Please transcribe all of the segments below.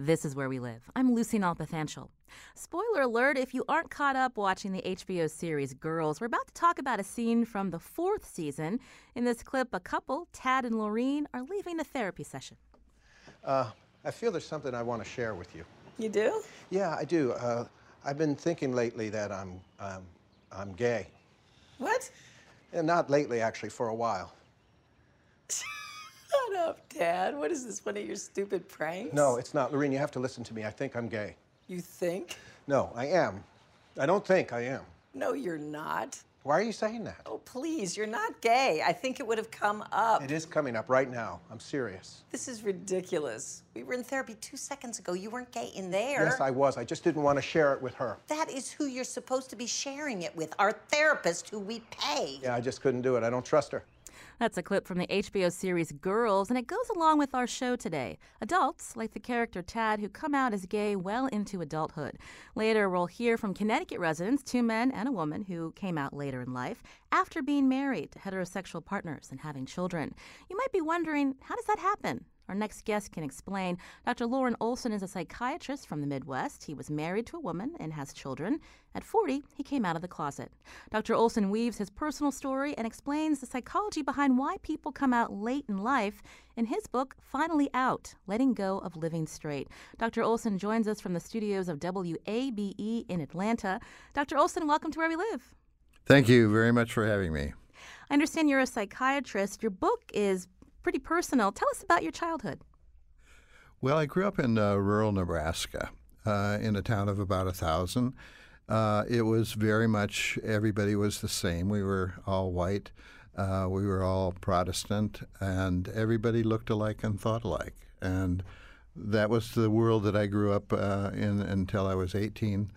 This is where we live. I'm Lucy Nalpathanchel. Spoiler alert if you aren't caught up watching the HBO series Girls, we're about to talk about a scene from the fourth season. In this clip, a couple, Tad and Loreen, are leaving a therapy session. Uh, I feel there's something I want to share with you. You do? Yeah, I do. Uh, I've been thinking lately that I'm, um, I'm gay. What? And not lately, actually, for a while. Shut up, Dad. What is this, one of your stupid pranks? No, it's not. Loreen, you have to listen to me. I think I'm gay. You think? No, I am. I don't think I am. No, you're not. Why are you saying that? Oh, please, you're not gay. I think it would have come up. It is coming up right now. I'm serious. This is ridiculous. We were in therapy two seconds ago. You weren't gay in there. Yes, I was. I just didn't want to share it with her. That is who you're supposed to be sharing it with, our therapist who we pay. Yeah, I just couldn't do it. I don't trust her. That's a clip from the HBO series Girls, and it goes along with our show today. Adults, like the character Tad, who come out as gay well into adulthood. Later, we'll hear from Connecticut residents, two men and a woman, who came out later in life after being married to heterosexual partners and having children. You might be wondering, how does that happen? Our next guest can explain. Dr. Loren Olson is a psychiatrist from the Midwest. He was married to a woman and has children. At 40, he came out of the closet. Dr. Olson weaves his personal story and explains the psychology behind why people come out late in life in his book, Finally Out Letting Go of Living Straight. Dr. Olson joins us from the studios of WABE in Atlanta. Dr. Olson, welcome to Where We Live. Thank you very much for having me. I understand you're a psychiatrist. Your book is pretty personal. Tell us about your childhood. Well, I grew up in uh, rural Nebraska, uh, in a town of about a thousand. Uh, it was very much everybody was the same. We were all white. Uh, we were all Protestant, and everybody looked alike and thought alike. And that was the world that I grew up uh, in until I was 18.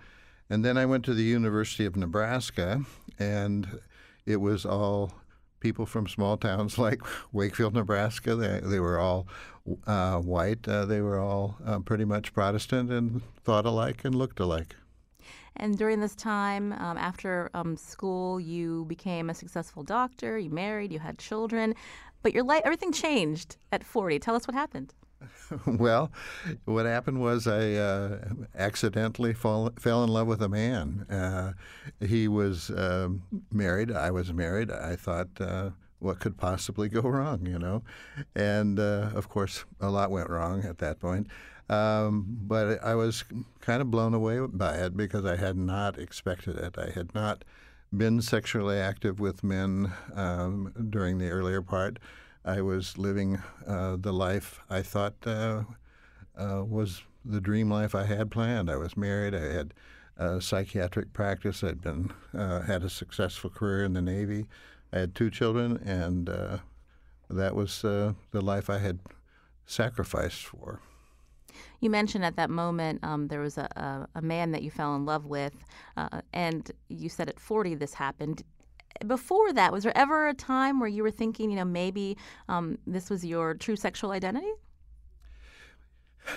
And then I went to the University of Nebraska, and it was all people from small towns like Wakefield, Nebraska. They, they were all uh, white. Uh, they were all uh, pretty much Protestant and thought alike and looked alike. And during this time, um, after um, school, you became a successful doctor. You married. You had children, but your life everything changed at forty. Tell us what happened. well, what happened was I uh, accidentally fall, fell in love with a man. Uh, he was uh, married. I was married. I thought, uh, what could possibly go wrong, you know? And uh, of course, a lot went wrong at that point. Um, but I was kind of blown away by it because I had not expected it. I had not been sexually active with men um, during the earlier part. I was living uh, the life I thought uh, uh, was the dream life I had planned. I was married. I had a psychiatric practice. I'd been uh, had a successful career in the Navy. I had two children, and uh, that was uh, the life I had sacrificed for. You mentioned at that moment um, there was a, a, a, man that you fell in love with, and you said at 40 this happened before that, was there ever a time where you were thinking, you know, maybe um, this was your true sexual identity?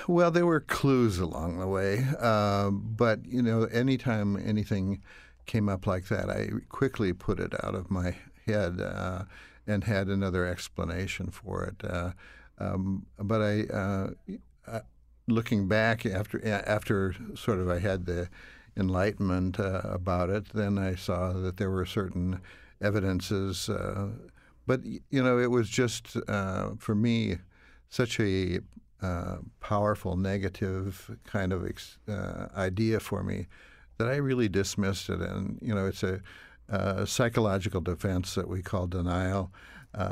Well, there were clues along the way, uh, but you know, anytime anything came up like that, I quickly put it out of my head uh, and had another explanation for it. Uh, um, but I, uh, looking back after after sort of I had the enlightenment uh, about it, then I saw that there were certain evidences. Uh, but you know, it was just uh, for me such a uh, powerful negative kind of ex- uh, idea for me that I really dismissed it. And you know, it's a, a psychological defense that we call denial,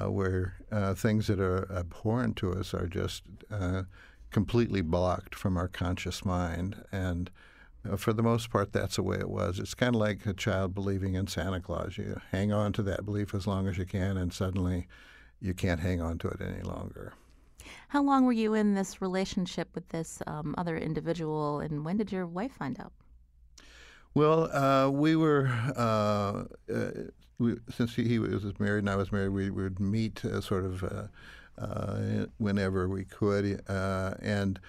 where things that are abhorrent to us are just completely blocked from our conscious mind and for the most part, that's the way it was. It's kind of like a child believing in Santa Claus. You hang on to that belief as long as you can, and suddenly you can't hang on to it any longer. How long were you in this relationship with this um, other individual, and when did your wife find out? Well, uh, we were uh, uh, we, since he, he, was married and I was married, we would meet uh, sort of uh, uh, whenever we could, and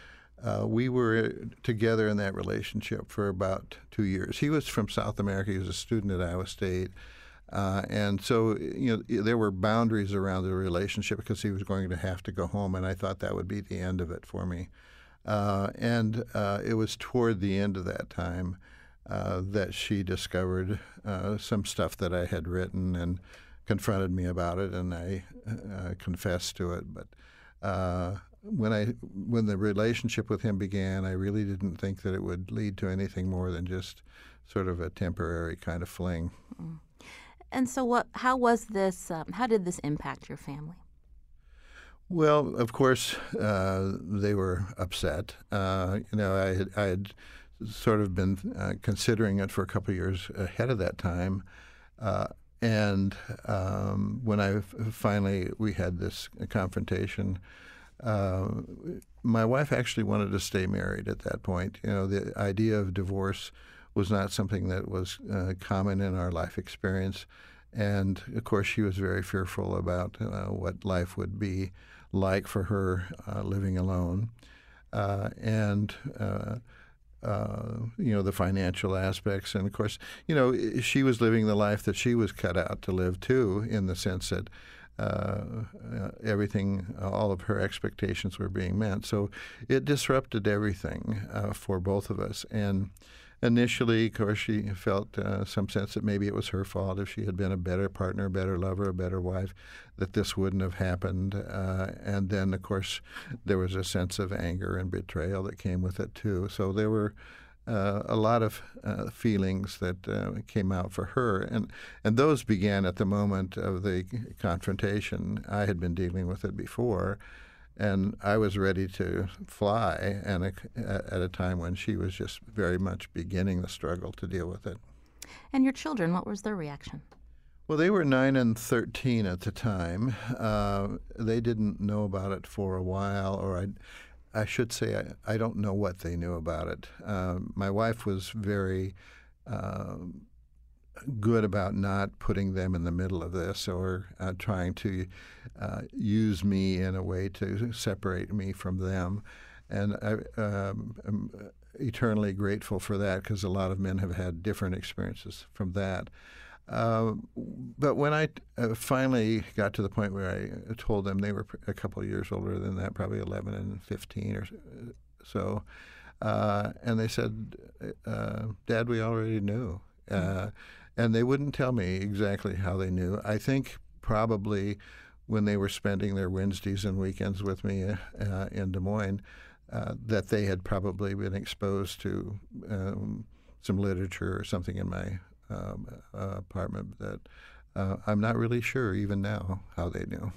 we were together in that relationship for about two years. He was from South America; he was a student at Iowa State. and so, you know, there were boundaries around the relationship because he was going to have to go home, and I thought that would be the end of it for me. and it was toward the end of that time uh, that she discovered uh, some stuff that I had written and confronted me about it, and I uh, confessed to it. But uh, when I when the relationship with him began, I really didn't think that it would lead to anything more than just sort of a temporary kind of fling. Mm. And so, what? How was this? Um, how did this impact your family? Well, of course, uh, they were upset. Uh, you know, I had, I had sort of been uh, considering it for a couple of years ahead of that time. Uh, and um, when I finally we had this confrontation, uh, my wife actually wanted to stay married at that point. You know, the idea of divorce was not something that was uh, common in our life experience, and of course, she was very fearful about uh, what life would be like for her uh, living alone, and uh, you know, the financial aspects. And of course, you know, she was living the life that she was cut out to live too, in the sense that uh, uh, everything, all of her expectations were being met. So it disrupted everything uh, for both of us. And initially, of course, she felt uh, some sense that maybe it was her fault if she had been a better partner, a better lover, a better wife, that this wouldn't have happened. Uh, and then, of course, there was a sense of anger and betrayal that came with it too. So there were. Uh, a lot of uh, feelings that uh, came out for her, and and those began at the moment of the confrontation. I had been dealing with it before, and I was ready to fly, and at a time when she was just very much beginning the struggle to deal with it. And your children, what was their reaction? Well, they were nine and thirteen at the time. Uh, they didn't know about it for a while, or I, I should say, I, I don't know what they knew about it. Uh, my wife was very. Uh, good about not putting them in the middle of this or uh, trying to uh, use me in a way to separate me from them. And I, um, am eternally grateful for that because a lot of men have had different experiences from that. Uh, but when I uh, finally got to the point where I told them they were a couple of years older than that, probably 11 and 15 or so, uh, and they said, uh, Dad, we already knew. Mm-hmm and they wouldn't tell me exactly how they knew. I think probably when they were spending their Wednesdays and weekends with me uh, in Des Moines, uh, that they had probably been exposed to um, some literature or something in my um, uh, apartment that uh, I'm not really sure even now how they knew.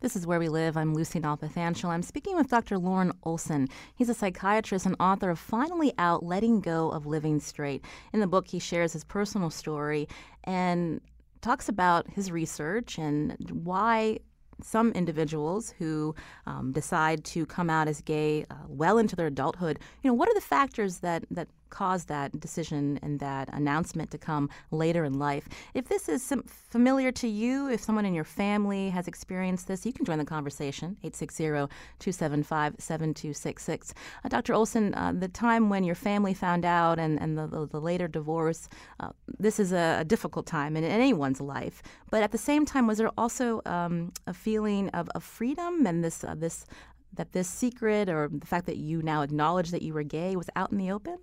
This is Where We Live. I'm Lucy Nalpathanchel. I'm speaking with Dr. Loren Olson. He's a psychiatrist and author of Finally Out Letting Go of Living Straight. In the book, he shares his personal story and talks about his research and why some individuals who um, decide to come out as gay uh, well into their adulthood, you know, what are the factors that, that caused that decision and that announcement to come later in life. If this is familiar to you, if someone in your family has experienced this, you can join the conversation, 860-275-7266. Uh, Dr. Olson, uh, the time when your family found out and, and the, the, the later divorce, uh, this is a, a, difficult time in, in, anyone's life. But at the same time, was there also um, a feeling of, of freedom and this, uh, this that this secret or the fact that you now acknowledge that you were gay was out in the open?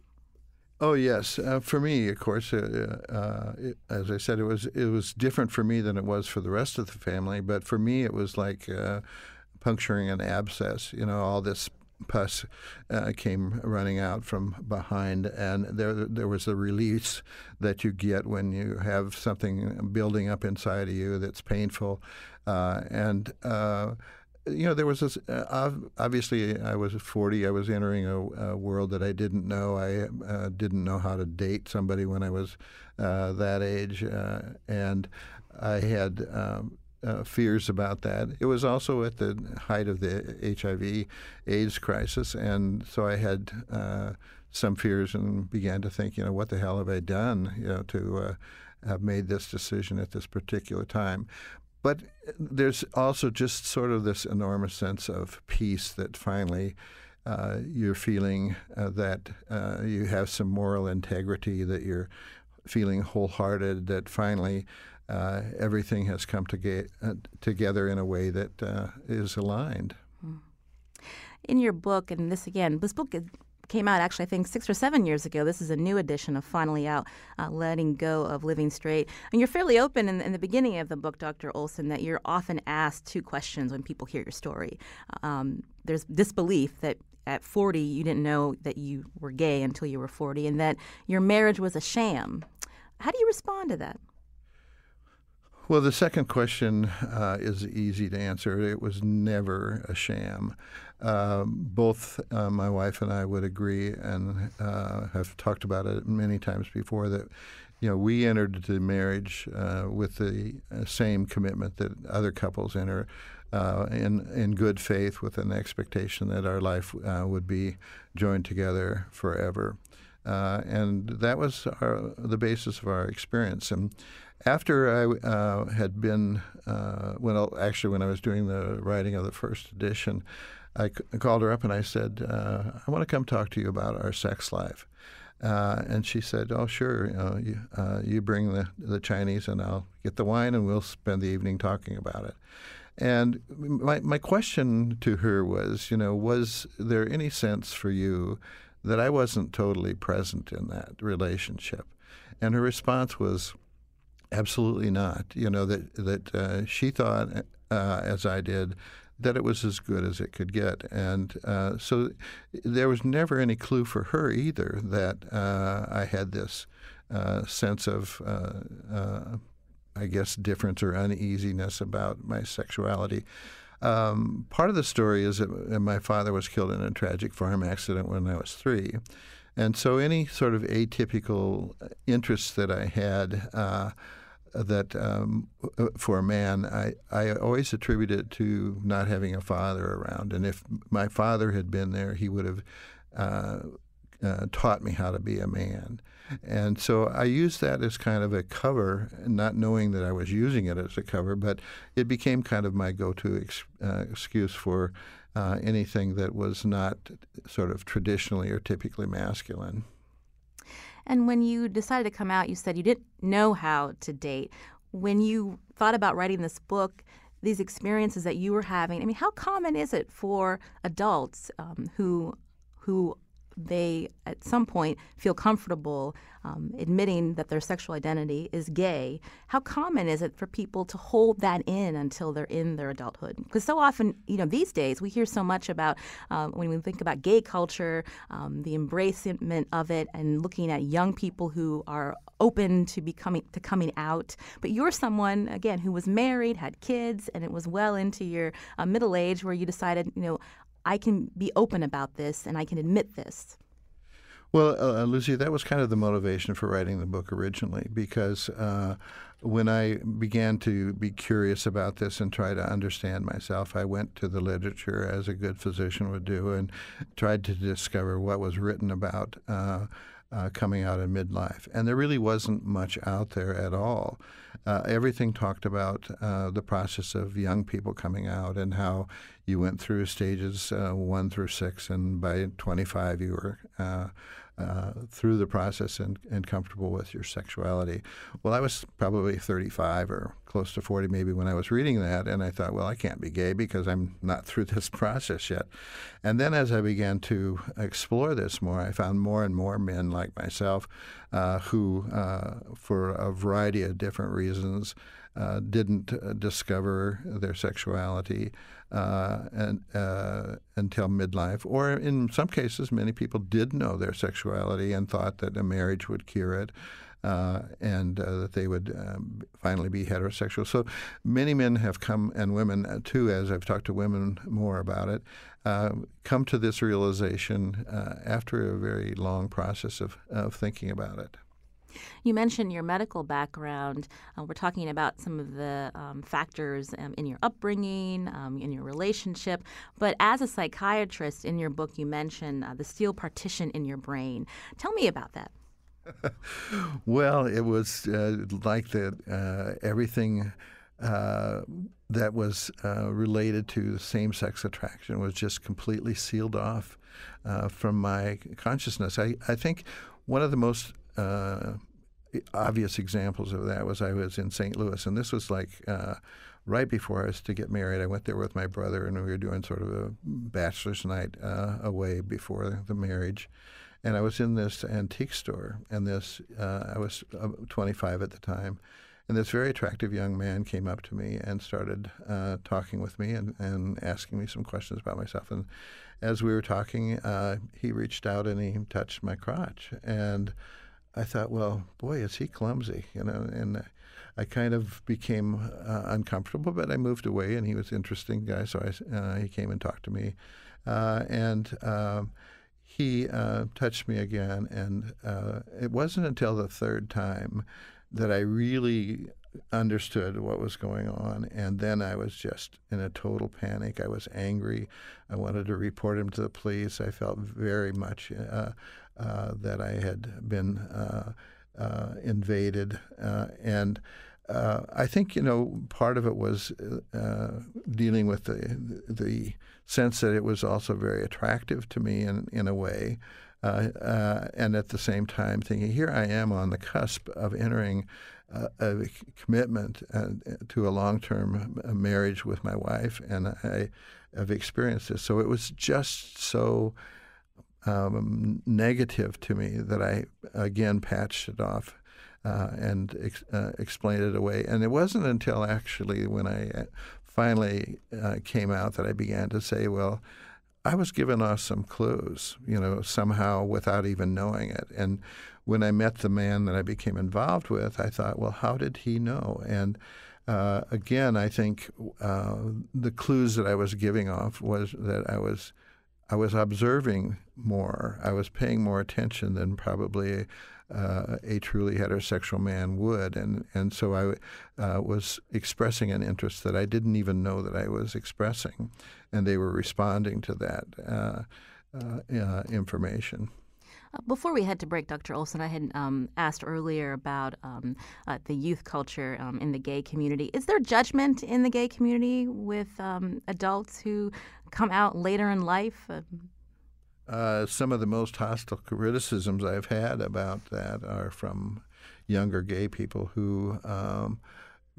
Oh yes, uh, for me, of course. Uh, uh, it, as I said, it was it was different for me than it was for the rest of the family. But for me, it was like uh, puncturing an abscess. You know, all this pus uh, came running out from behind, and there there was a release that you get when you have something building up inside of you that's painful, uh, and you know, there was this. Uh, obviously, I was 40. I was entering a, a world that I didn't know. I uh, didn't know how to date somebody when I was uh, that age, uh, and I had um, uh, fears about that. It was also at the height of the HIV/AIDS crisis, and so I had uh, some fears and began to think, you know, what the hell have I done, you know, to have made this decision at this particular time. But there's also just sort of this enormous sense of peace that finally uh, you're feeling uh, that uh, you have some moral integrity, that you're feeling wholehearted, that finally uh, everything has come uh, together in a way that uh, is aligned. In your book, and this again, this book came out actually, I think, six or seven years ago. This is a new edition of Finally Out, uh, Letting Go of Living Straight. And you're fairly open in, in, the beginning of the book, Dr. Olson, that you're often asked two questions when people hear your story. Um, there's disbelief that at 40 you didn't know that you were gay until you were 40 and that your marriage was a sham. How do you respond to that? Well, the second question uh, is easy to answer. It was never a sham. Uh, both uh, my wife and I would agree, and uh, have talked about it many times before, that you know we entered the marriage uh, with the uh, same commitment that other couples enter. in in good faith, with an expectation that our life would be joined together forever, and that was our, the basis of our experience. And after I uh, had been, uh, when actually when I was doing the writing of the first edition, I, I called her up and I said, uh, "I want to come talk to you about our sex life." Uh, and she said, "Oh, sure. You, know, you, uh, you, bring the the Chinese, and I'll get the wine, and we'll spend the evening talking about it." And my my question to her was, you know, was there any sense for you that I wasn't totally present in that relationship? And her response was Absolutely not. You know that that uh, she thought, uh, as I did, that it was as good as it could get, and uh, so there was never any clue for her either that uh, I had this uh, sense of, uh, I guess, difference or uneasiness about my sexuality. Um, part of the story is that my father was killed in a tragic farm accident when I was three. And so, any sort of atypical interests that I had that um, for a man, I, I always attribute it to not having a father around. And if my father had been there, he would have uh, uh, taught me how to be a man. And so I used that as kind of a cover, not knowing that I was using it as a cover, but it became kind of my go to ex- uh, excuse for uh, anything that was not sort of traditionally or typically masculine. And when you decided to come out, you said you didn't know how to date. When you thought about writing this book, these experiences that you were having, I mean, how common is it for adults um, who who they at some point feel comfortable um, admitting that their sexual identity is gay, how common is it for people to hold that in until they're in their adulthood? Because so often, you know, these days we hear so much about um, when we think about gay culture, um, the embracement of it, and looking at young people who are open to becoming to coming out. But you're someone again who was married, had kids, and it was well into your uh, middle age where you decided, you know, I can be open about this and I can admit this. Well, uh, uh, Lucy, that was kind of the motivation for writing the book originally, because uh, when I began to be curious about this and try to understand myself, I went to the literature as a good physician would do and tried to discover what was written about uh, uh, coming out in midlife. And there really wasn't much out there at all. Uh, everything talked about uh, the process of young people coming out and how you went through stages uh, one through six, and by 25 you were uh, through the process and, and comfortable with your sexuality. Well, I was probably 35 or close to 40 maybe when I was reading that, and I thought, well, I can't be gay because I'm not through this process yet. And then as I began to explore this more, I found more and more men like myself uh, who, uh, for a variety of different reasons, uh, didn't uh, discover their sexuality uh, and, uh, until midlife, or in some cases, many people did know their sexuality and thought that a marriage would cure it. Uh, and uh, that they would um, finally be heterosexual. So many men have come, and women too, as I've talked to women more about it, come to this realization after a very long process of, of thinking about it. You mentioned your medical background. Uh, we're talking about some of the um, factors um, in your upbringing, um, in your relationship. But as a psychiatrist, in your book, you mentioned uh, the steel partition in your brain. Tell me about that. well, it was uh, like that. Uh, everything uh, that was uh, related to same-sex attraction was just completely sealed off uh, from my consciousness. I, I think one of the most uh, obvious examples of that was I was in St. Louis, and this was like right before I was to get married. I went there with my brother, and we were doing sort of a bachelor's night away before the marriage and I was in this antique store, and this uh, I was uh, 25 at the time, and this very attractive young man came up to me and started uh, talking with me and, and asking me some questions about myself. And as we were talking, uh, he reached out and he touched my crotch, and I thought, well, boy, is he clumsy, you know, and. I kind of became uh, uncomfortable, but I moved away, and he was an interesting guy, so I, uh, he came and talked to me, and um, he uh, touched me again, and uh, it wasn't until the third time that I really understood what was going on. And then I was just in a total panic. I was angry. I wanted to report him to the police. I felt very much uh, uh, that I had been uh, uh, invaded. Uh, and uh, I think you know part of it was uh, dealing with the the sense that it was also very attractive to me in in a way, and at the same time thinking here I am on the cusp of entering a commitment to a long term marriage with my wife, and I have experienced this. So it was just so. Um, negative to me that I again patched it off uh, and ex- uh, explained it away. And it wasn't until actually when I uh, finally uh, came out that I began to say, well, I was giving off some clues, you know, somehow without even knowing it. And when I met the man that I became involved with, I thought, well, how did he know? And uh, again, I think uh, the clues that I was giving off was that I was I was observing more. I was paying more attention than probably uh, a truly heterosexual man would. And, and so I uh, was expressing an interest that I didn't even know that I was expressing. And they were responding to that uh, uh, information. Uh, before we head to break, Dr. Olson, I had um, asked earlier about um, uh, the youth culture um, in the gay community. Is there judgment in the gay community with um, adults who come out later in life? Uh, some of the most hostile criticisms I've had about that are from younger gay people who um,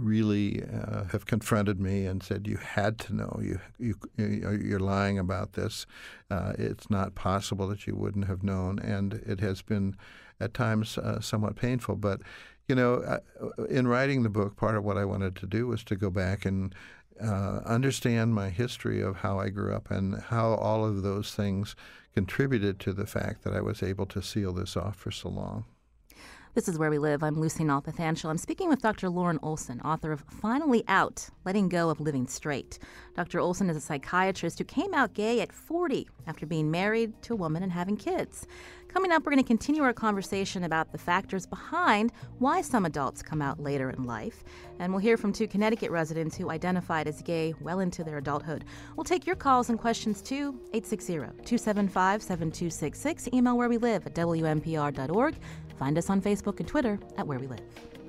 really uh, have confronted me and said, "You had to know. You, you you're lying about this. Uh, it's not possible that you wouldn't have known." And it has been, at times, uh, somewhat painful. But you know, in writing the book, part of what I wanted to do was to go back and uh, understand my history of how I grew up and how all of those things contributed to the fact that I was able to seal this off for so long. This is Where We Live. I'm Lucy Nalpathanchel. I'm speaking with Dr. Loren Olson, author of Finally Out Letting Go of Living Straight. Dr. Olson is a psychiatrist who came out gay at 40 after being married to a woman and having kids. Coming up, we're going to continue our conversation about the factors behind why some adults come out later in life. And we'll hear from two Connecticut residents who identified as gay well into their adulthood. We'll take your calls and questions too, 860 275 7266. Email where we live at WNPR.org. Find us on Facebook and Twitter at Where We Live.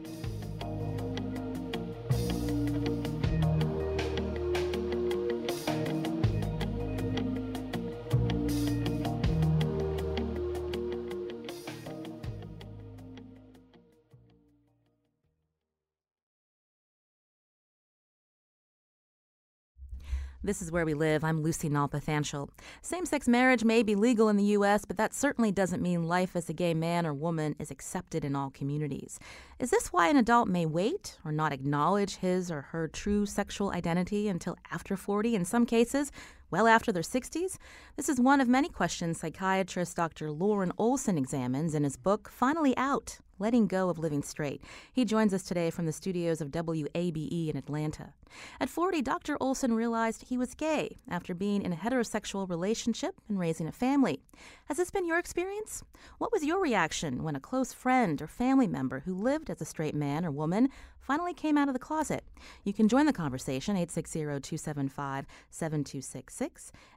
This is where we live. I'm Lucy Nalpathanchel. Same sex marriage may be legal in the U.S., but that certainly doesn't mean life as a gay man or woman is accepted in all communities. Is this why an adult may wait or not acknowledge his or her true sexual identity until after 40, in some cases, well after their 60s? This is one of many questions psychiatrist Dr. Loren Olson examines in his book, Finally Out Letting Go of Living Straight. He joins us today from the studios of WABE in Atlanta. At 40, Dr. Olson realized he was gay after being in a heterosexual relationship and raising a family. Has this been your experience? What was your reaction when a close friend or family member who lived as a straight man or woman finally came out of the closet? You can join the conversation 860-275-7266 and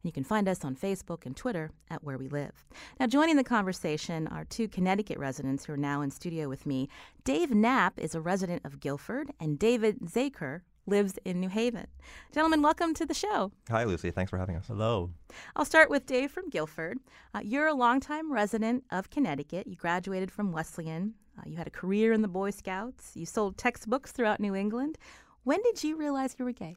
you can find us on Facebook and Twitter at Where We Live. Now joining the conversation are two Connecticut residents who are now in studio with me. Dave Knapp is a resident of Guilford and David Zaker lives in New Haven. Gentlemen, welcome to the show. Hi, Lucy. Thanks for having us. Hello. I'll start with Dave from Guilford. Uh, you're a longtime resident of Connecticut. You graduated from Wesleyan. Uh, you had a career in the Boy Scouts. You sold textbooks throughout New England. When did you realize you were gay?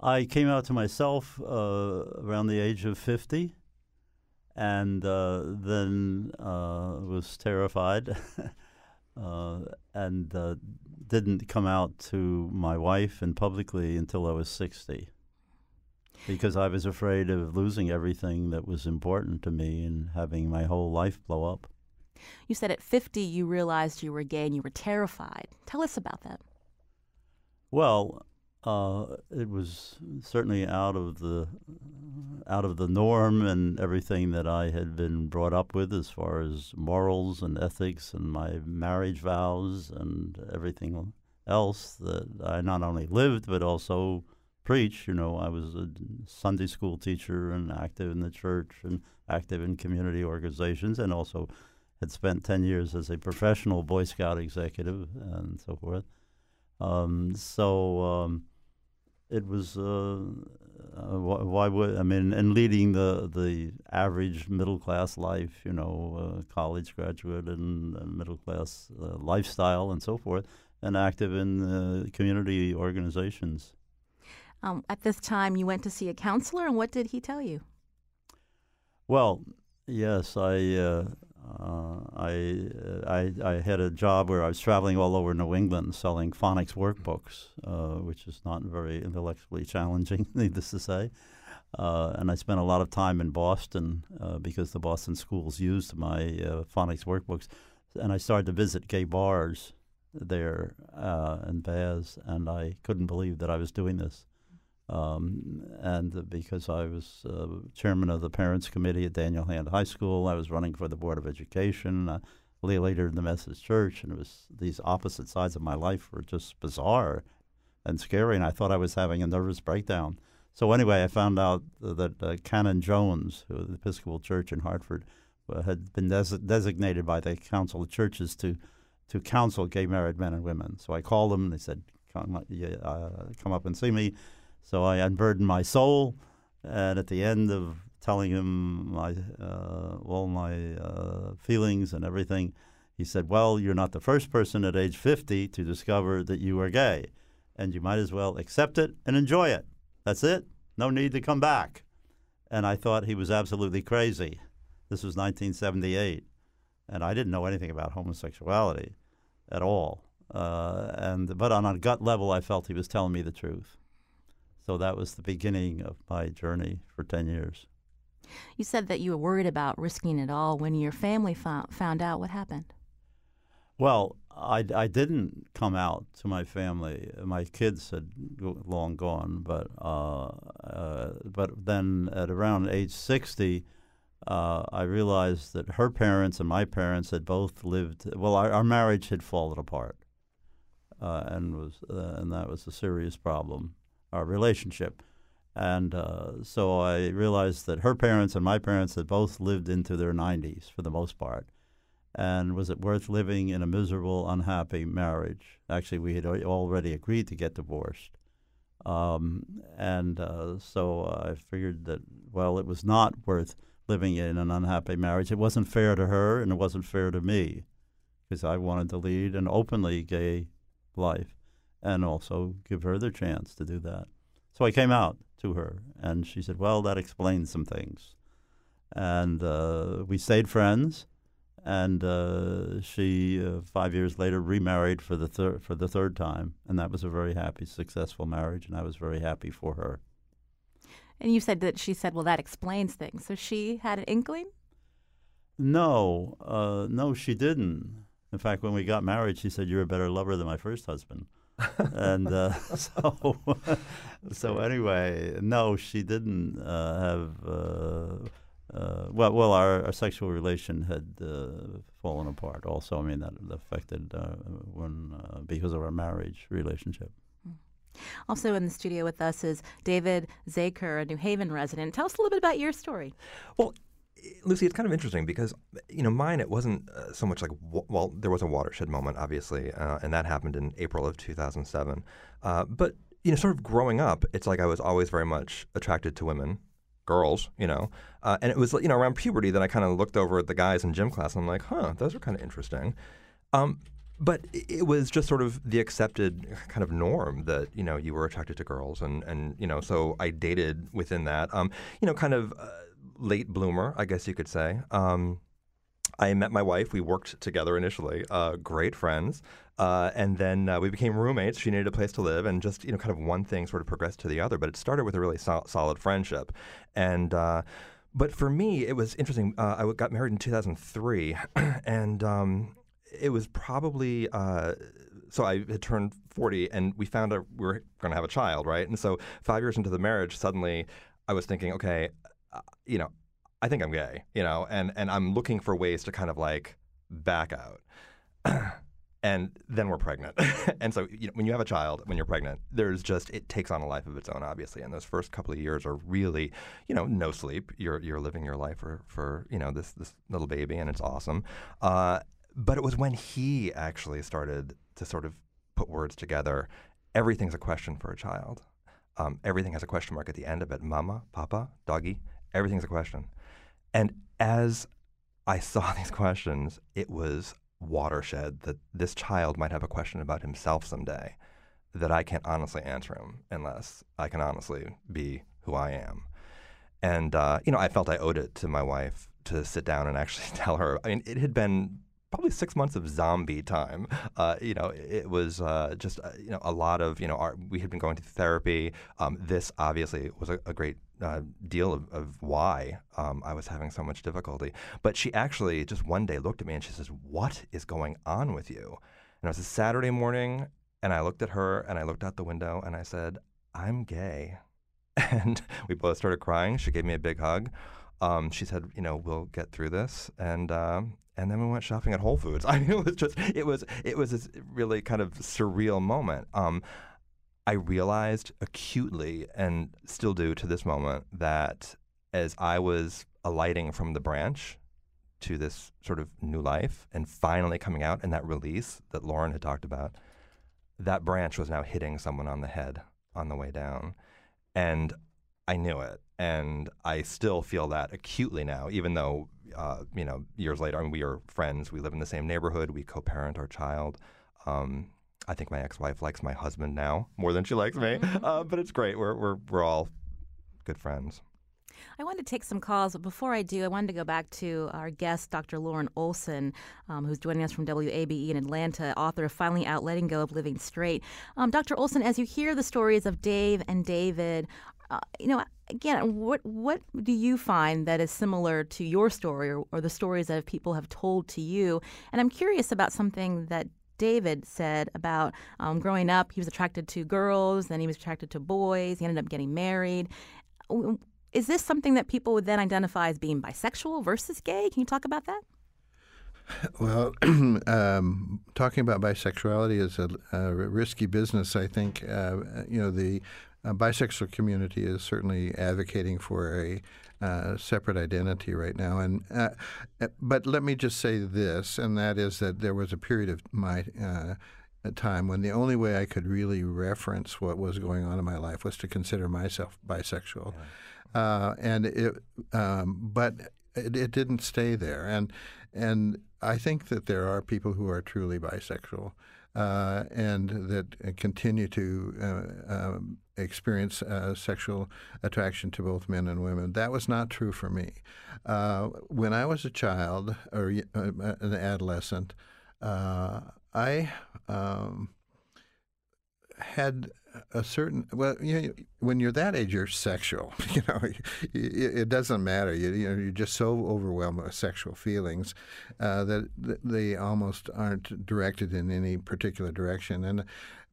I came out to myself uh, around the age of 50 and uh, then uh, was terrified uh, and uh, didn't come out to my wife and publicly until I was 60 because I was afraid of losing everything that was important to me and having my whole life blow up. You said at 50 you realized you were gay and you were terrified. Tell us about that. Well, uh, it was certainly out of the out of the norm and everything that I had been brought up with as far as morals and ethics and my marriage vows and everything else that I not only lived but also preached. You know, I was a Sunday school teacher and active in the church and active in community organizations and also had spent 10 years as a professional Boy Scout executive and so forth. Um, so um, it was uh, uh, why, why, would I mean and leading the the average middle class life, you know, uh, college graduate and middle class uh, lifestyle and so forth, and active in uh, community organizations. Um, at this time, you went to see a counselor, and what did he tell you? Well, yes, I uh, I, uh, I, I had a job where I was traveling all over New England selling phonics workbooks, uh, which is not very intellectually challenging, needless to say. Uh, and I spent a lot of time in Boston uh, because the Boston schools used my phonics workbooks. And I started to visit gay bars there in baths, and I couldn't believe that I was doing this. Um, and because I was uh, chairman of the parents committee at Daniel Hand High School, I was running for the board of education, uh, later in the Methodist Church, and it was these opposite sides of my life were just bizarre and scary, and I thought I was having a nervous breakdown. So anyway, I found out that uh, Canon Jones, who the Episcopal Church in Hartford, uh, had been des- designated by the Council of Churches to to counsel gay married men and women. So I called them, and they said, "Come, uh, come up and see me." So I unburdened my soul, and at the end of telling him my uh, all my uh, feelings and everything, he said, "Well, you're not the first person at age 50 to discover that you are gay, and you might as well accept it and enjoy it. That's it. No need to come back." And I thought he was absolutely crazy. This was 1978, and I didn't know anything about homosexuality at all. Uh, and but on a gut level, I felt he was telling me the truth. So that was the beginning of my journey for 10 years. You said that you were worried about risking it all when your family found, found out. What happened? Well, I, I didn't come out to my family. My kids had long gone, but uh, uh, but then at around age 60, uh, I realized that her parents and my parents had both lived. Well, our, our marriage had fallen apart, uh, and was uh, and that was a serious problem our relationship. And uh, so I realized that her parents and my parents had both lived into their 90s for the most part. And was it worth living in a miserable, unhappy marriage? Actually, we had already agreed to get divorced. Um, and uh, so I figured that, well, it was not worth living in an unhappy marriage. It wasn't fair to her and it wasn't fair to me because I wanted to lead an openly gay life and also give her the chance to do that. So I came out to her, and she said, "Well, that explains some things." And uh, we stayed friends, and uh, she uh, five years later remarried for the third for the third time, and that was a very happy, successful marriage, and I was very happy for her. And you said that she said, "Well, that explains things." So she had an inkling. No, uh, no, she didn't. In fact, when we got married, she said, "You're a better lover than my first husband." And uh, so, so anyway, no, she didn't uh, have. Uh, uh, well, well, our, our, sexual relation had uh, fallen apart. Also, I mean that affected uh, when because of our marriage relationship. Hmm. Also in the studio with us is David Zaker, a New Haven resident. Tell us a little bit about your story. Well, Lucy, it's kind of interesting because you know mine. It wasn't uh, so much like well, there was a watershed moment, obviously, uh, and that happened in April of 2007. Uh, but you know, sort of growing up, it's like I was always very much attracted to women, girls, you know, uh, and it was you know around puberty that I kind of looked over at the guys in gym class and I'm like, huh, those are kind of interesting. Um, but it was just sort of the accepted kind of norm that you know you were attracted to girls and and you know so I dated within that um, you know kind of uh, late bloomer, I guess you could say. Um, I met my wife. We worked together initially, uh, great friends, uh, and then uh, we became roommates. She needed a place to live, and just you know, kind of one thing sort of progressed to the other. But it started with a really so- solid friendship, and. Uh, but for me, it was interesting. Uh, I got married in 2003, and um, it was probably uh, so I had turned 40, and we found out we were going to have a child, right? And so five years into the marriage, suddenly I was thinking, okay, you know, I think I'm gay, you know, and and I'm looking for ways to kind of like back out. and then we're pregnant. and so you know, when you have a child, when you're pregnant, there's just it takes on a life of its own, obviously. And those first couple of years are really, you know, no sleep. You're you're living your life for for you know this this little baby, and it's awesome. Uh, but it was when he actually started to sort of put words together. Everything's a question for a child. Um, everything has a question mark at the end of it. Mama, Papa, doggy, everything's a question. And as I saw these questions, it was watershed that this child might have a question about himself someday that I can't honestly answer him unless I can honestly be who I am. And, uh, you know, I felt I owed it to my wife to sit down and actually tell her. I mean, it had been probably six months of zombie time. Uh, you know, it was uh, just uh, you know a lot of you know our, we had been going to therapy. Um, this obviously was a, a great uh, deal of, of why um, I was having so much difficulty. But she actually just one day looked at me and she says, "What is going on with you?" And it was a Saturday morning, and I looked at her and I looked out the window and I said, "I'm gay," and we both started crying. She gave me a big hug. Um, she said, "You know, we'll get through this," and um, and then we went shopping at Whole Foods. I mean, it was just it was it was this really kind of surreal moment. I realized acutely, and still do to this moment, that as I was alighting from the branch to this sort of new life and finally coming out, and that release that Loren had talked about, that branch was now hitting someone on the head on the way down, and I knew it, and I still feel that acutely now, even though uh, you know, years later, I mean, we are friends. We live in the same neighborhood. We co-parent our child. Um, I think my ex-wife likes my husband now more than she likes me, mm-hmm. uh, but it's great. We're we're we're all good friends. I wanted to take some calls, but before I do, I wanted to go back to our guest, Dr. Loren Olson, um, who's joining us from WABE in Atlanta, author of Finally Out Letting Go of Living Straight. Um, Dr. Olson, as you hear the stories of Dave and David, uh, you know, again, what what do you find that is similar to your story or, or the stories that people have told to you? And I'm curious about something that David said about um, growing up. He was attracted to girls, then he was attracted to boys. He ended up getting married. Is this something that people would then identify as being bisexual versus gay? Can you talk about that? Well, um, talking about bisexuality is a, a, risky business. I think uh, you know the uh, bisexual community is certainly advocating for a uh, separate identity right now. And uh, uh, but let me just say this, and that is that there was a period of my uh, time when the only way I could really reference what was going on in my life was to consider myself bisexual, yeah. Uh, and it, um, but it, it didn't stay there, and and I think that there are people who are truly bisexual uh, and that continue to uh, um, experience uh, sexual attraction to both men and women. That was not true for me. Uh, when I was a child or uh, an adolescent, uh, I um, had a certain well you know, when you're that age you're sexual you know it, it doesn't matter. You, you know you're just so overwhelmed with sexual feelings uh, that, they almost aren't directed in any particular direction. And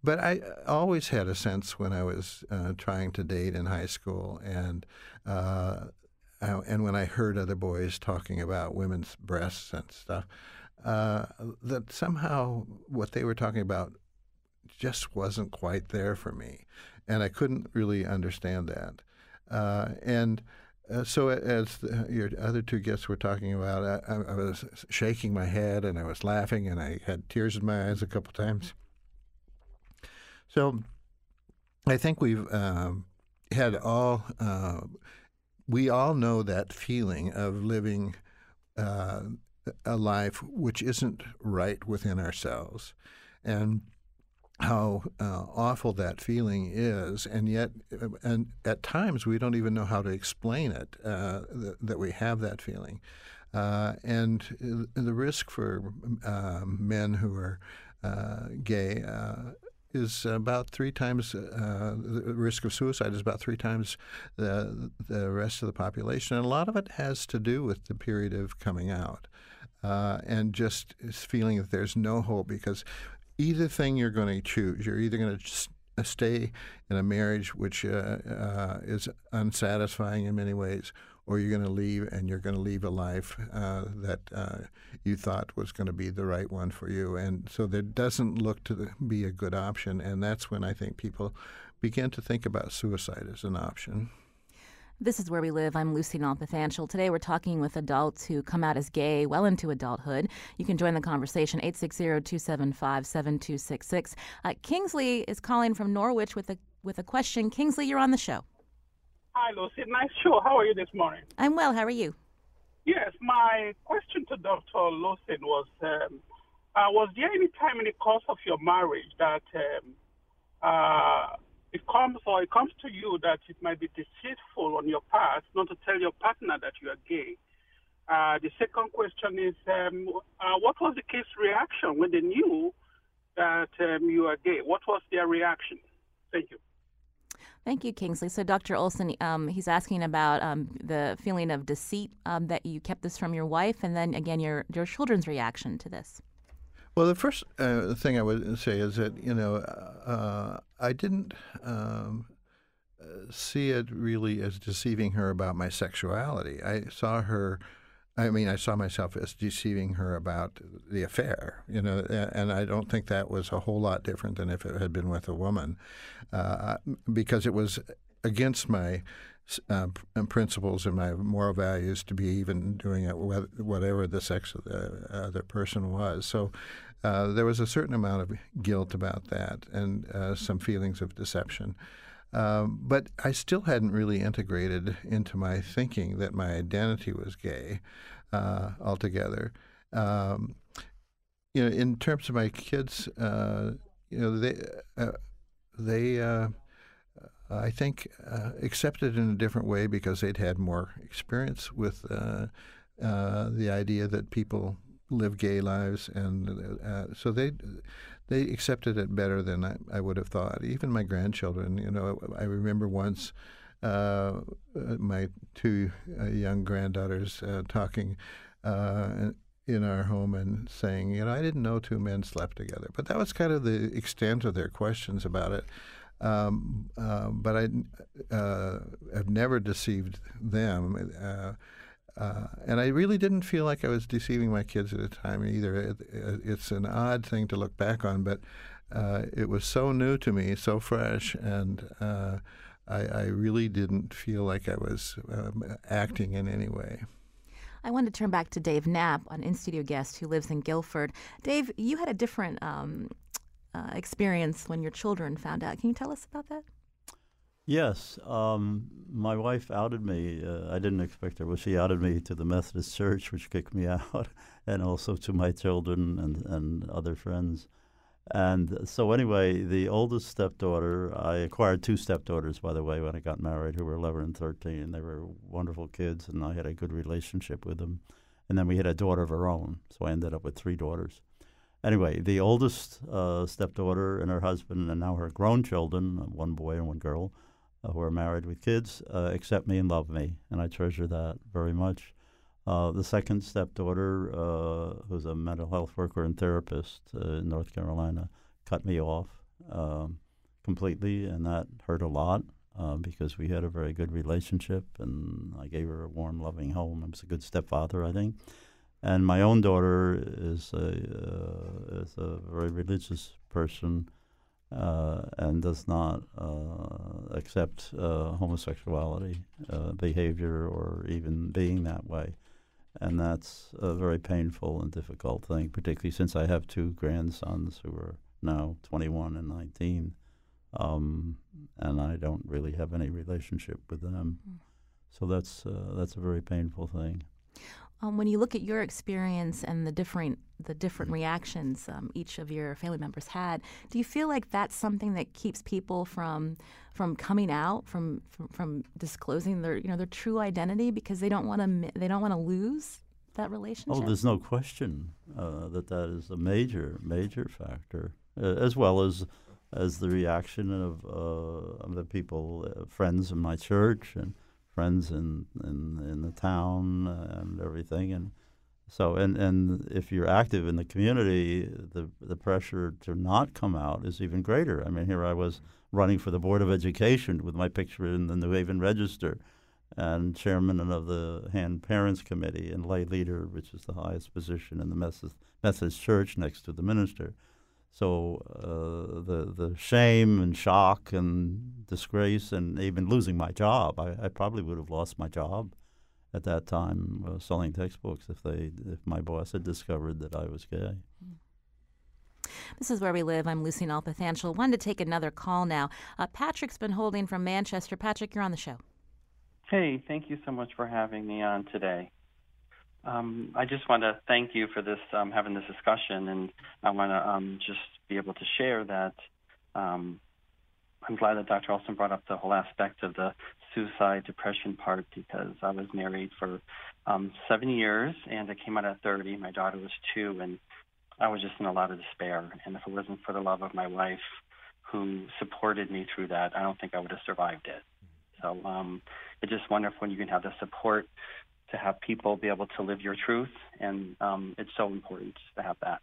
but I always had a sense when I was uh, trying to date in high school and uh, and when I heard other boys talking about women's breasts and stuff uh, that somehow what they were talking about just wasn't quite there for me, and I couldn't really understand that. Uh, and uh, so, as the, your other two guests were talking about, I, I, was shaking my head and I was laughing and I had tears in my eyes a couple times. So, I think we've um, had all. Uh, we all know that feeling of living uh, a life which isn't right within ourselves, and how uh, awful that feeling is, and yet, uh, and at times we don't even know how to explain it uh, th- that we have that feeling, uh, and the risk for uh, men who are uh, gay is about three times the risk of suicide is about three times the the rest of the population, and a lot of it has to do with the period of coming out. and just feeling that there's no hope because either thing you're going to choose. You're either going to uh, stay in a marriage which uh, uh, is unsatisfying in many ways, or you're going to leave and you're going to leave a life uh, that uh, you thought was going to be the right one for you. And so there doesn't look to be a good option. And that's when I think people begin to think about suicide as an option. This is Where We Live. I'm Lucy Nalpathanchel. Today we're talking with adults who come out as gay well into adulthood. You can join the conversation 860-275-7266. Uh, Kingsley is calling from Norwich with a with a question. Kingsley, you're on the show. Hi, Lucy. Nice show. How are you this morning? I'm well. How are you? Yes, my question to Dr. Lawson was um, uh, Was there any time in the course of your marriage that um, uh, it comes or it comes to you that it might be deceitful on your part not to tell your partner that you are gay. Uh, the second question is, um, uh, what was the kids' reaction when they knew that um, you are gay? What was their reaction? Thank you. Thank you, Kingsley. So, Dr. Olson, um, he's asking about um, the feeling of deceit um, that you kept this from your wife, and then again, your your children's reaction to this. Well, the first uh, thing I would say is that you know uh, I didn't um, see it really as deceiving her about my sexuality. I saw her. I mean, I saw myself as deceiving her about the affair, you know, and I don't think that was a whole lot different than if it had been with a woman, uh, because it was against my uh, principles and my moral values to be even doing it whatever the sex of the other person was. So uh, there was a certain amount of guilt about that and uh, some feelings of deception. Um, but I still hadn't really integrated into my thinking that my identity was gay uh, altogether. Um, you know, in terms of my kids, uh, you know, they uh, they I think accepted in a different way because they'd had more experience with the idea that people live gay lives, and uh, so they they accepted it better than I, I, would have thought. Even my grandchildren, you know, I remember once uh, my two uh, young granddaughters uh, talking uh, in our home and saying, you know, I didn't know two men slept together, but that was kind of the extent of their questions about it. Um, uh, but I have never deceived them. Uh, and I really didn't feel like I was deceiving my kids at the time either. It, it, it's an odd thing to look back on, but uh, it was so new to me, so fresh, and uh, I, I, really didn't feel like I was um, acting in any way. I want to turn back to Dave Knapp, an in studio guest who lives in Guilford. Dave, you had a different um, uh, experience when your children found out. Can you tell us about that? Yes, um, my wife outed me. Uh, I didn't expect her, but she outed me to the Methodist Church, which kicked me out, and also to my children and, and other friends. And so, anyway, the oldest stepdaughter, I acquired two stepdaughters, by the way, when I got married, who were 11 and 13. They were wonderful kids, and I had a good relationship with them. And then we had a daughter of our own, so I ended up with three daughters. anyway, the oldest uh, stepdaughter and her husband, and now her grown children, one boy and one girl, uh, who are married with kids, uh, accept me and love me, and I treasure that very much. Uh, the second stepdaughter, uh, who's a mental health worker and therapist uh, in North Carolina, cut me off um, completely, and that hurt a lot because we had a very good relationship, and I gave her a warm, loving home. I was a good stepfather, I think. And my own daughter is a is a very religious person and does not uh, accept uh, homosexuality uh, behavior or even being that way. And that's a very painful and difficult thing, particularly since I have two grandsons who are now 21 and 19. Um, and I don't really have any relationship with them. Mm. So that's uh, that's a very painful thing. Um, when you look at your experience and the different the different reactions um, each of your family members had, do you feel like that's something that keeps people from from coming out, from from, from disclosing their you know their true identity because they don't want to they don't want to lose that relationship? Oh, there's no question uh, that that is a major major factor, uh, as well as as the reaction of, uh, of the people, uh, friends in my church and friends in, in, in the town uh, and everything. And so, and, and if you're active in the community, the, the pressure to not come out is even greater. I mean, here I was running for the Board of Education with my picture in the New Haven Register and chairman of the Hand Parents Committee and lay leader, which is the highest position in the Methodist, Methodist Church next to the minister. So uh, the the shame and shock and disgrace and even losing my job, I, I probably would have lost my job at that time uh, selling textbooks if they if my boss had discovered that I was gay. This is where we live. I'm Lucy Nalpathanchel. Wanted to take another call now. Uh, Patrick's been holding from Manchester. Patrick, you're on the show. Hey, thank you so much for having me on today. Um, I just want to thank you for this um, having this discussion, and I want to um, just be able to share that um, I'm glad that Dr. Olson brought up the whole aspect of the suicide depression part because I was married for um, seven years and I came out at 30. My daughter was two, and I was just in a lot of despair. And if it wasn't for the love of my wife, who supported me through that, I don't think I would have survived it. So um, it's just wonderful when you can have the support to have people be able to live your truth, and um, it's so important to have that.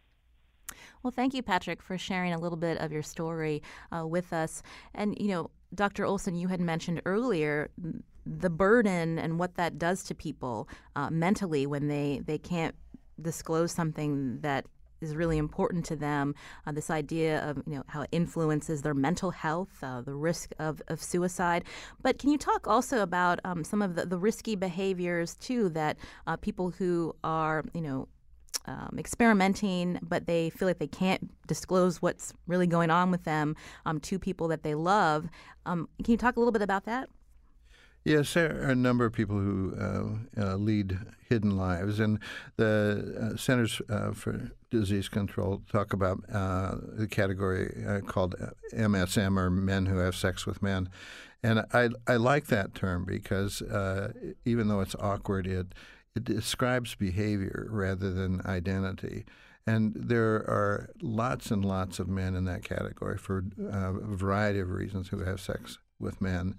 Well, thank you, Patrick, for sharing a little bit of your story uh, with us. And, you know, Dr. Olson, you had mentioned earlier the burden and what that does to people uh, mentally when they, they can't disclose something that is really important to them. Uh, this idea of you know how it influences their mental health, uh, the risk of, of suicide. But can you talk also about um, some of the, the risky behaviors too that uh, people who are you know um, experimenting, but they feel like they can't disclose what's really going on with them um, to people that they love. Um, can you talk a little bit about that? Yes, there are a number of people who uh, uh, lead hidden lives, and the uh, Centers uh, for Disease Control talk about uh, the category uh, called MSM, or men who have sex with men. And I, I like that term because even though it's awkward, it it describes behavior rather than identity. And there are lots and lots of men in that category for a variety of reasons who have sex with men.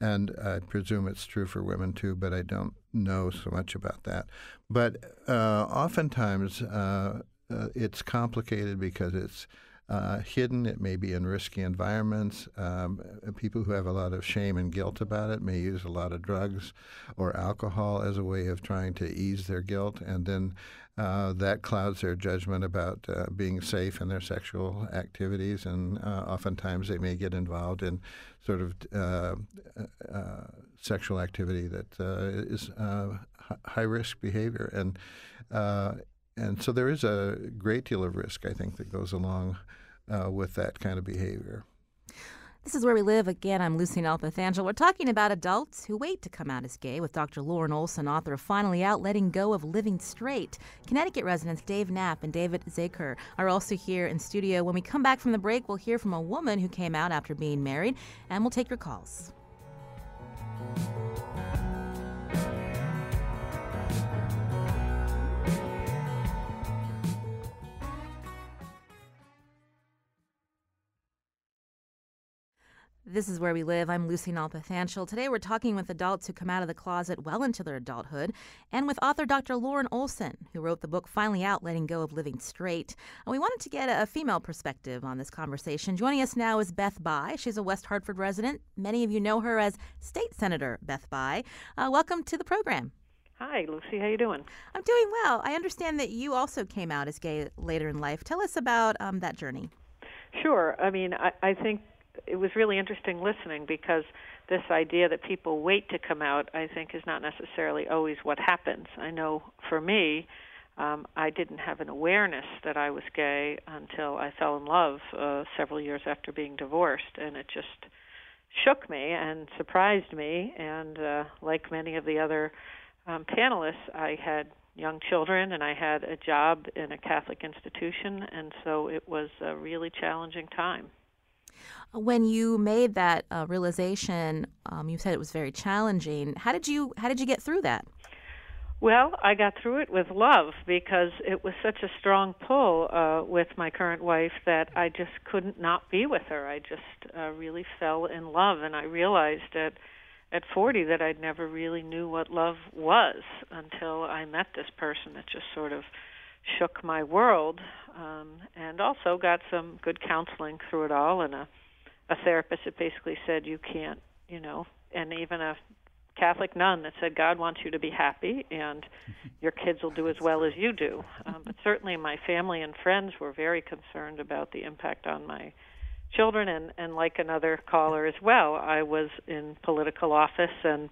And I presume it's true for women too, but I don't know so much about that. But uh, oftentimes uh, uh it's complicated because it's uh, hidden. It may be in risky environments. Um, people who have a lot of shame and guilt about it may use a lot of drugs or alcohol as a way of trying to ease their guilt, and then uh, that clouds their judgment about uh, being safe in their sexual activities. And uh, oftentimes they may get involved in sort of uh, uh, sexual activity that is high risk behavior and and so there is a great deal of risk, I think, that goes along with that kind of behavior. This is where we live. Again, I'm Lucy Nalpathanchel. We're talking about adults who wait to come out as gay with Dr. Loren Olson, author of Finally Out, Letting Go of Living Straight. Connecticut residents Dave Knapp and David Zaker are also here in studio. When we come back from the break, we'll hear from a woman who came out after being married, and we'll take your calls. This is Where We Live. I'm Lucy Nalpathanchel. Today we're talking with adults who come out of the closet well into their adulthood and with author Dr. Loren Olson, who wrote the book Finally Out Letting Go of Living Straight. And we wanted to get a female perspective on this conversation. Joining us now is Beth Bye. She's a West Hartford resident. Many of you know her as State Senator Beth Bye. Uh, welcome to the program. Hi, Lucy. How you doing? I'm doing well. I understand that you also came out as gay later in life. Tell us about um, that journey. Sure. I mean, I, I think it was really interesting listening because this idea that people wait to come out, I think, is not necessarily always what happens. I know for me, um, I didn't have an awareness that I was gay until I fell in love uh, several years after being divorced, and it just shook me and surprised me. And uh, like many of the other um, panelists, I had young children and I had a job in a Catholic institution, and so it was a really challenging time. When you made that uh, realization, um, you said it was very challenging. How did you how did you get through that? Well, I got through it with love because it was such a strong pull uh, with my current wife that I just couldn't not be with her. I just uh, really fell in love, and I realized at at 40 that I'd never really knew what love was until I met this person that just sort of shook my world, um, and also got some good counseling through it all, and a a therapist that basically said you can't, you know, and even a Catholic nun that said God wants you to be happy and your kids will do as well as you do. Um, but certainly my family and friends were very concerned about the impact on my children and and like another caller as well, I was in political office and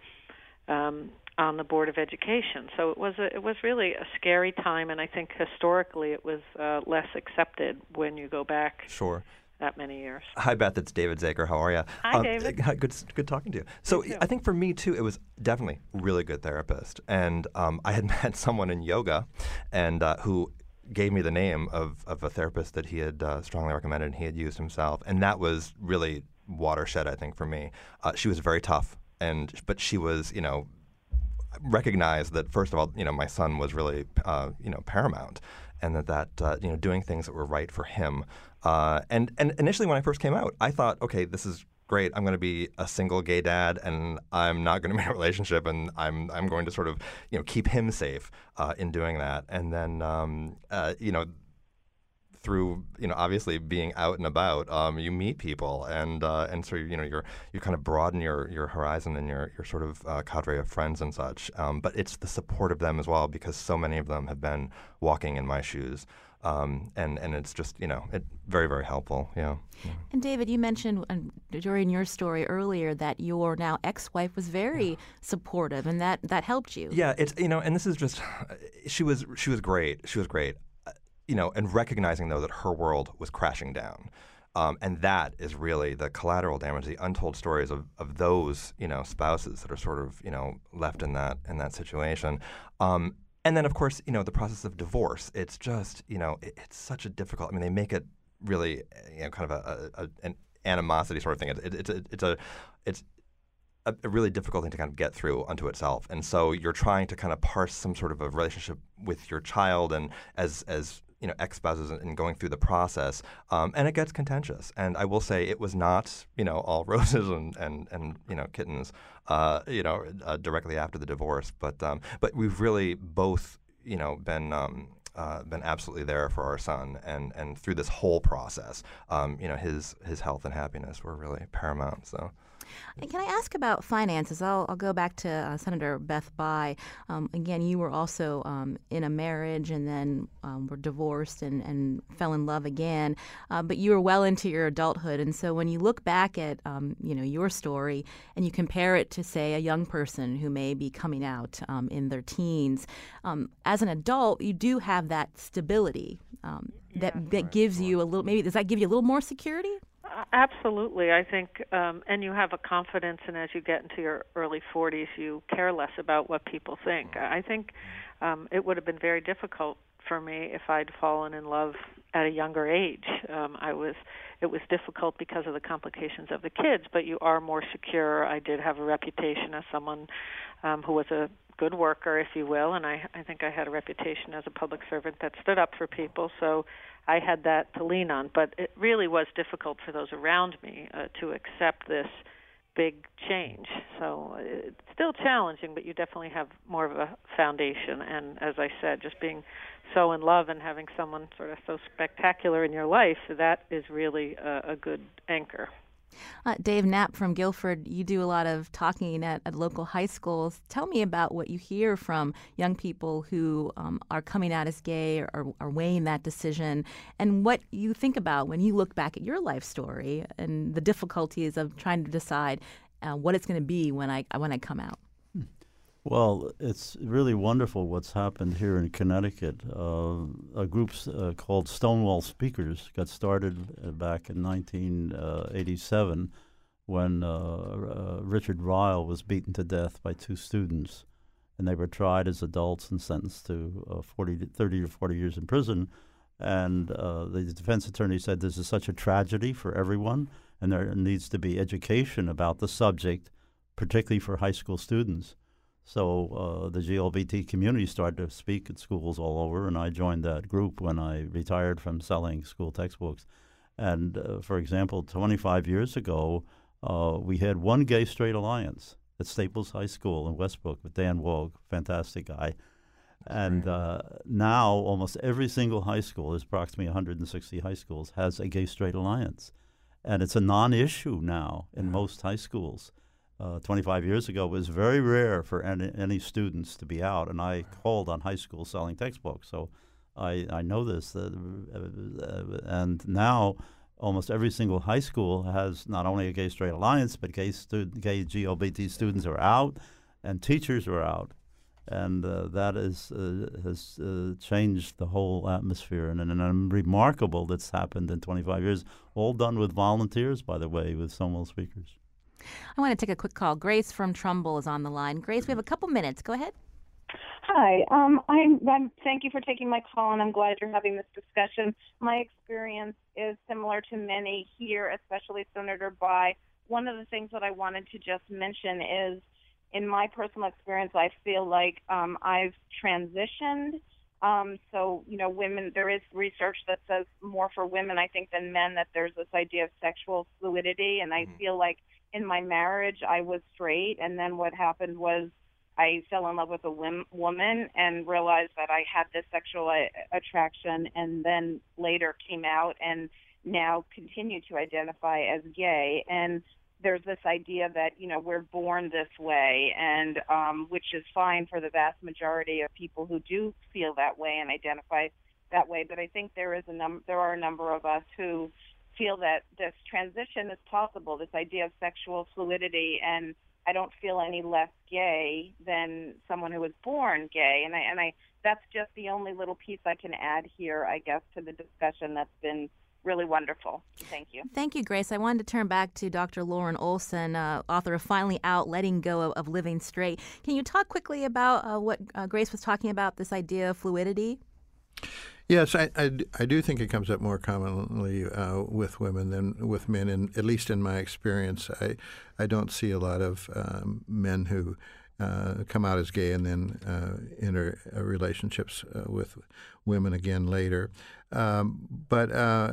um on the board of education. So it was a, it was really a scary time, and I think historically it was uh, less accepted when you go back. Sure. That many years. Hi, Beth. It's David Zaker. How are you? Hi, um, David. Good, good talking to you. So I think for me too, it was definitely really good therapist, and um, I had met someone in yoga, and uh, who gave me the name of, of a therapist that he had uh, strongly recommended and he had used himself, and that was really watershed, I think, for me. Uh, she was very tough, and but she was, you know, recognized that first of all, you know, my son was really, uh, you know, paramount, and that that uh, you know, doing things that were right for him. Uh, and and initially, when I first came out, I thought, okay, this is great. I'm going to be a single gay dad, and I'm not going to be in a relationship, and I'm I'm going to sort of you know keep him safe uh, in doing that. And then um, uh, you know through you know obviously being out and about, um, you meet people and uh, and so you know you're you kind of broaden your your horizon and your your sort of uh, cadre of friends and such. Um, but it's the support of them as well because so many of them have been walking in my shoes. Um, and and it's just you know it very very helpful yeah. And David, you mentioned during your story earlier that your now ex-wife was very yeah. supportive, and that that helped you. Yeah, it's you know, and this is just she was she was great. She was great you know, and recognizing though that her world was crashing down. Um, and that is really the collateral damage, the untold stories of, of those, you know, spouses that are sort of, you know, left in that in that situation. Um, and then, of course, you know, the process of divorce. It's just, you know, it, it's such a difficult. I mean, they make it really, you know, kind of a, a, a an animosity sort of thing. It, it, it's a, it's a, it's a, a, really difficult thing to kind of get through unto itself. And so you're trying to kind of parse some sort of a relationship with your child and as as you know ex-spouses and going through the process, um, and it gets contentious. And I will say it was not you know all roses and and, and you know kittens, uh, you know uh, directly after the divorce. But um, but we've really both you know been. Um, uh, been absolutely there for our son, and, and through this whole process, um, you know, his his health and happiness were really paramount. So, and can I ask about finances? I'll, I'll go back to uh, Senator Beth Bye. Um, again, you were also um, in a marriage and then um, were divorced and, and fell in love again, uh, but you were well into your adulthood. And so when you look back at um, you know your story and you compare it to say a young person who may be coming out um, in their teens, um, as an adult, you do have that stability that that right, gives you a little. Maybe does that give you a little more security? Absolutely, I think, um, and you have a confidence, and as you get into your early 40s, you care less about what people think. I think um, it would have been very difficult for me if I'd fallen in love at a younger age. Um, I was, it was difficult because of the complications of the kids, but you are more secure. I did have a reputation as someone um, who was a good worker, if you will, and I, I think I had a reputation as a public servant that stood up for people. So I had that to lean on. But it really was difficult for those around me uh, to accept this big change. So it's still challenging, but you definitely have more of a foundation. And as I said, just being so in love and having someone sort of so spectacular in your life, that is really a, a good anchor. Uh, Dave Knapp from Guilford, you do a lot of talking at, at, local high schools. Tell me about what you hear from young people who um, are coming out as gay or, or, are weighing that decision, and what you think about when you look back at your life story and the difficulties of trying to decide uh, what it's going to be when I when I come out. Well, it's really wonderful what's happened here in Connecticut. Uh, a group uh, called Stonewall Speakers got started uh, back in 1987 when uh, uh, Richard Reihl was beaten to death by two students. And they were tried as adults and sentenced to uh, 40 to 30 or 40 years in prison. And the defense attorney said this is such a tragedy for everyone, and there needs to be education about the subject, particularly for high school students. So uh, the GLBT community started to speak at schools all over, and I joined that group when I retired from selling school textbooks. And uh, for example, 25 years ago, uh, we had one gay straight alliance at Staples High School in Westbrook with Dan Woog, fantastic guy. And uh, now almost every single high school, there's approximately 160 high schools, has a gay straight alliance. And it's a non issue now in most high schools uh, 25 years ago, it was very rare for any, any, students to be out, and I called on high school selling textbooks, so I, I know this. Uh, uh, and now, almost every single high school has not only a gay straight alliance, but gay, stud- gay GLBT students are out, and teachers are out, and uh, that is uh, has uh, changed the whole atmosphere, and, and, and remarkable that's happened in 25 years. All done with volunteers, by the way, with Stonewall speakers. I want to take a quick call. Grace from Trumbull is on the line. Grace, we have a couple minutes. Go ahead. Hi. Um, I'm, I'm, thank you for taking my call, and I'm glad you're having this discussion. My experience is similar to many here, especially Senator Bye. One of the things that I wanted to just mention is, in my personal experience, I feel like um, I've transitioned. Um, so, you know, women, there is research that says more for women, I think, than men, that there's this idea of sexual fluidity. And I mm-hmm. feel like in my marriage, I was straight, and then what happened was I fell in love with a wim- woman and realized that I had this sexual a- attraction, and then later came out and now continue to identify as gay. And there's this idea that you know we're born this way, and um, which is fine for the vast majority of people who do feel that way and identify that way. But I think there is a num- there are a number of us who feel that this transition is possible, this idea of sexual fluidity, and I don't feel any less gay than someone who was born gay. And I and I that's just the only little piece I can add here, I guess, to the discussion that's been really wonderful. Thank you. Thank you, Grace. I wanted to turn back to Dr. Loren Olson, uh, author of Finally Out Letting Go of, of, Living Straight. Can you talk quickly about uh, what uh, Grace was talking about, this idea of fluidity? Yes, I, I, I, do think it comes up more commonly uh, with women than with men, and at least in my experience, I I don't see a lot of um, men who uh, come out as gay and then uh, enter uh, relationships uh, with women again later. Um, but uh,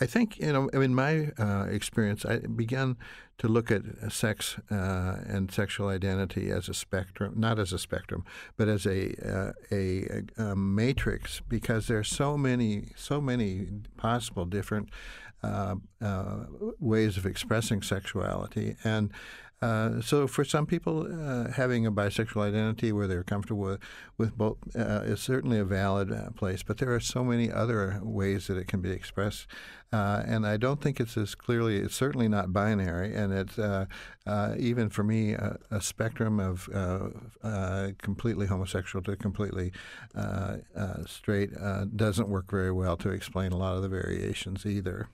I think you know, in my experience, I began to look at sex uh, and sexual identity as a spectrum, not as a spectrum, but as a, uh, a, a, matrix, because there's so many, so many possible different uh, uh ways of expressing sexuality, and uh, so for some people, uh, having a bisexual identity where they're comfortable with, with both uh, is certainly a valid uh, place. But there are so many other ways that it can be expressed, uh, and I don't think it's as clearly. It's certainly not binary, and it's even for me a, a spectrum of completely homosexual to completely straight doesn't work very well to explain a lot of the variations either.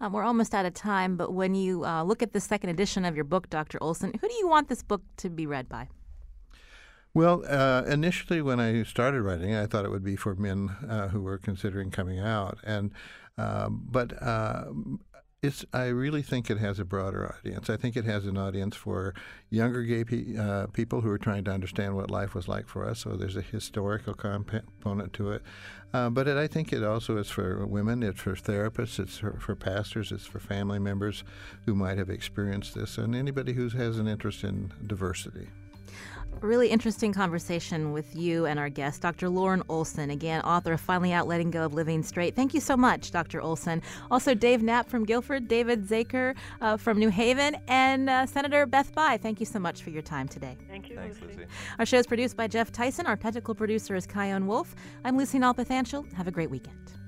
Um, we're almost out of time, but when you uh, look at the second edition of your book, Dr. Olson, who do you want this book to be read by? Well, uh, initially when I started writing, I thought it would be for men uh, who were considering coming out, and um, but uh, it's. I really think it has a broader audience. I think it has an audience for younger gay pe- uh, people who are trying to understand what life was like for us. So there's a historical component to it. Uh, but it, I think it also is for women. It's for therapists. It's for, for, pastors. It's for family members who might have experienced this, and anybody who has an interest in diversity really interesting conversation with you and our guest, Dr. Loren Olson, again, author of Finally Out Letting Go of Living Straight. Thank you so much, Dr. Olson. Also, Dave Knapp from Guilford, David Zaker uh, from New Haven, and uh, Senator Beth Bye. Thank you so much for your time today. Thank you, Thanks, Lucy. Our show is produced by Jeff Tyson. Our technical producer is Chion Wolf. I'm Lucy Nalpathanchel. Have a great weekend.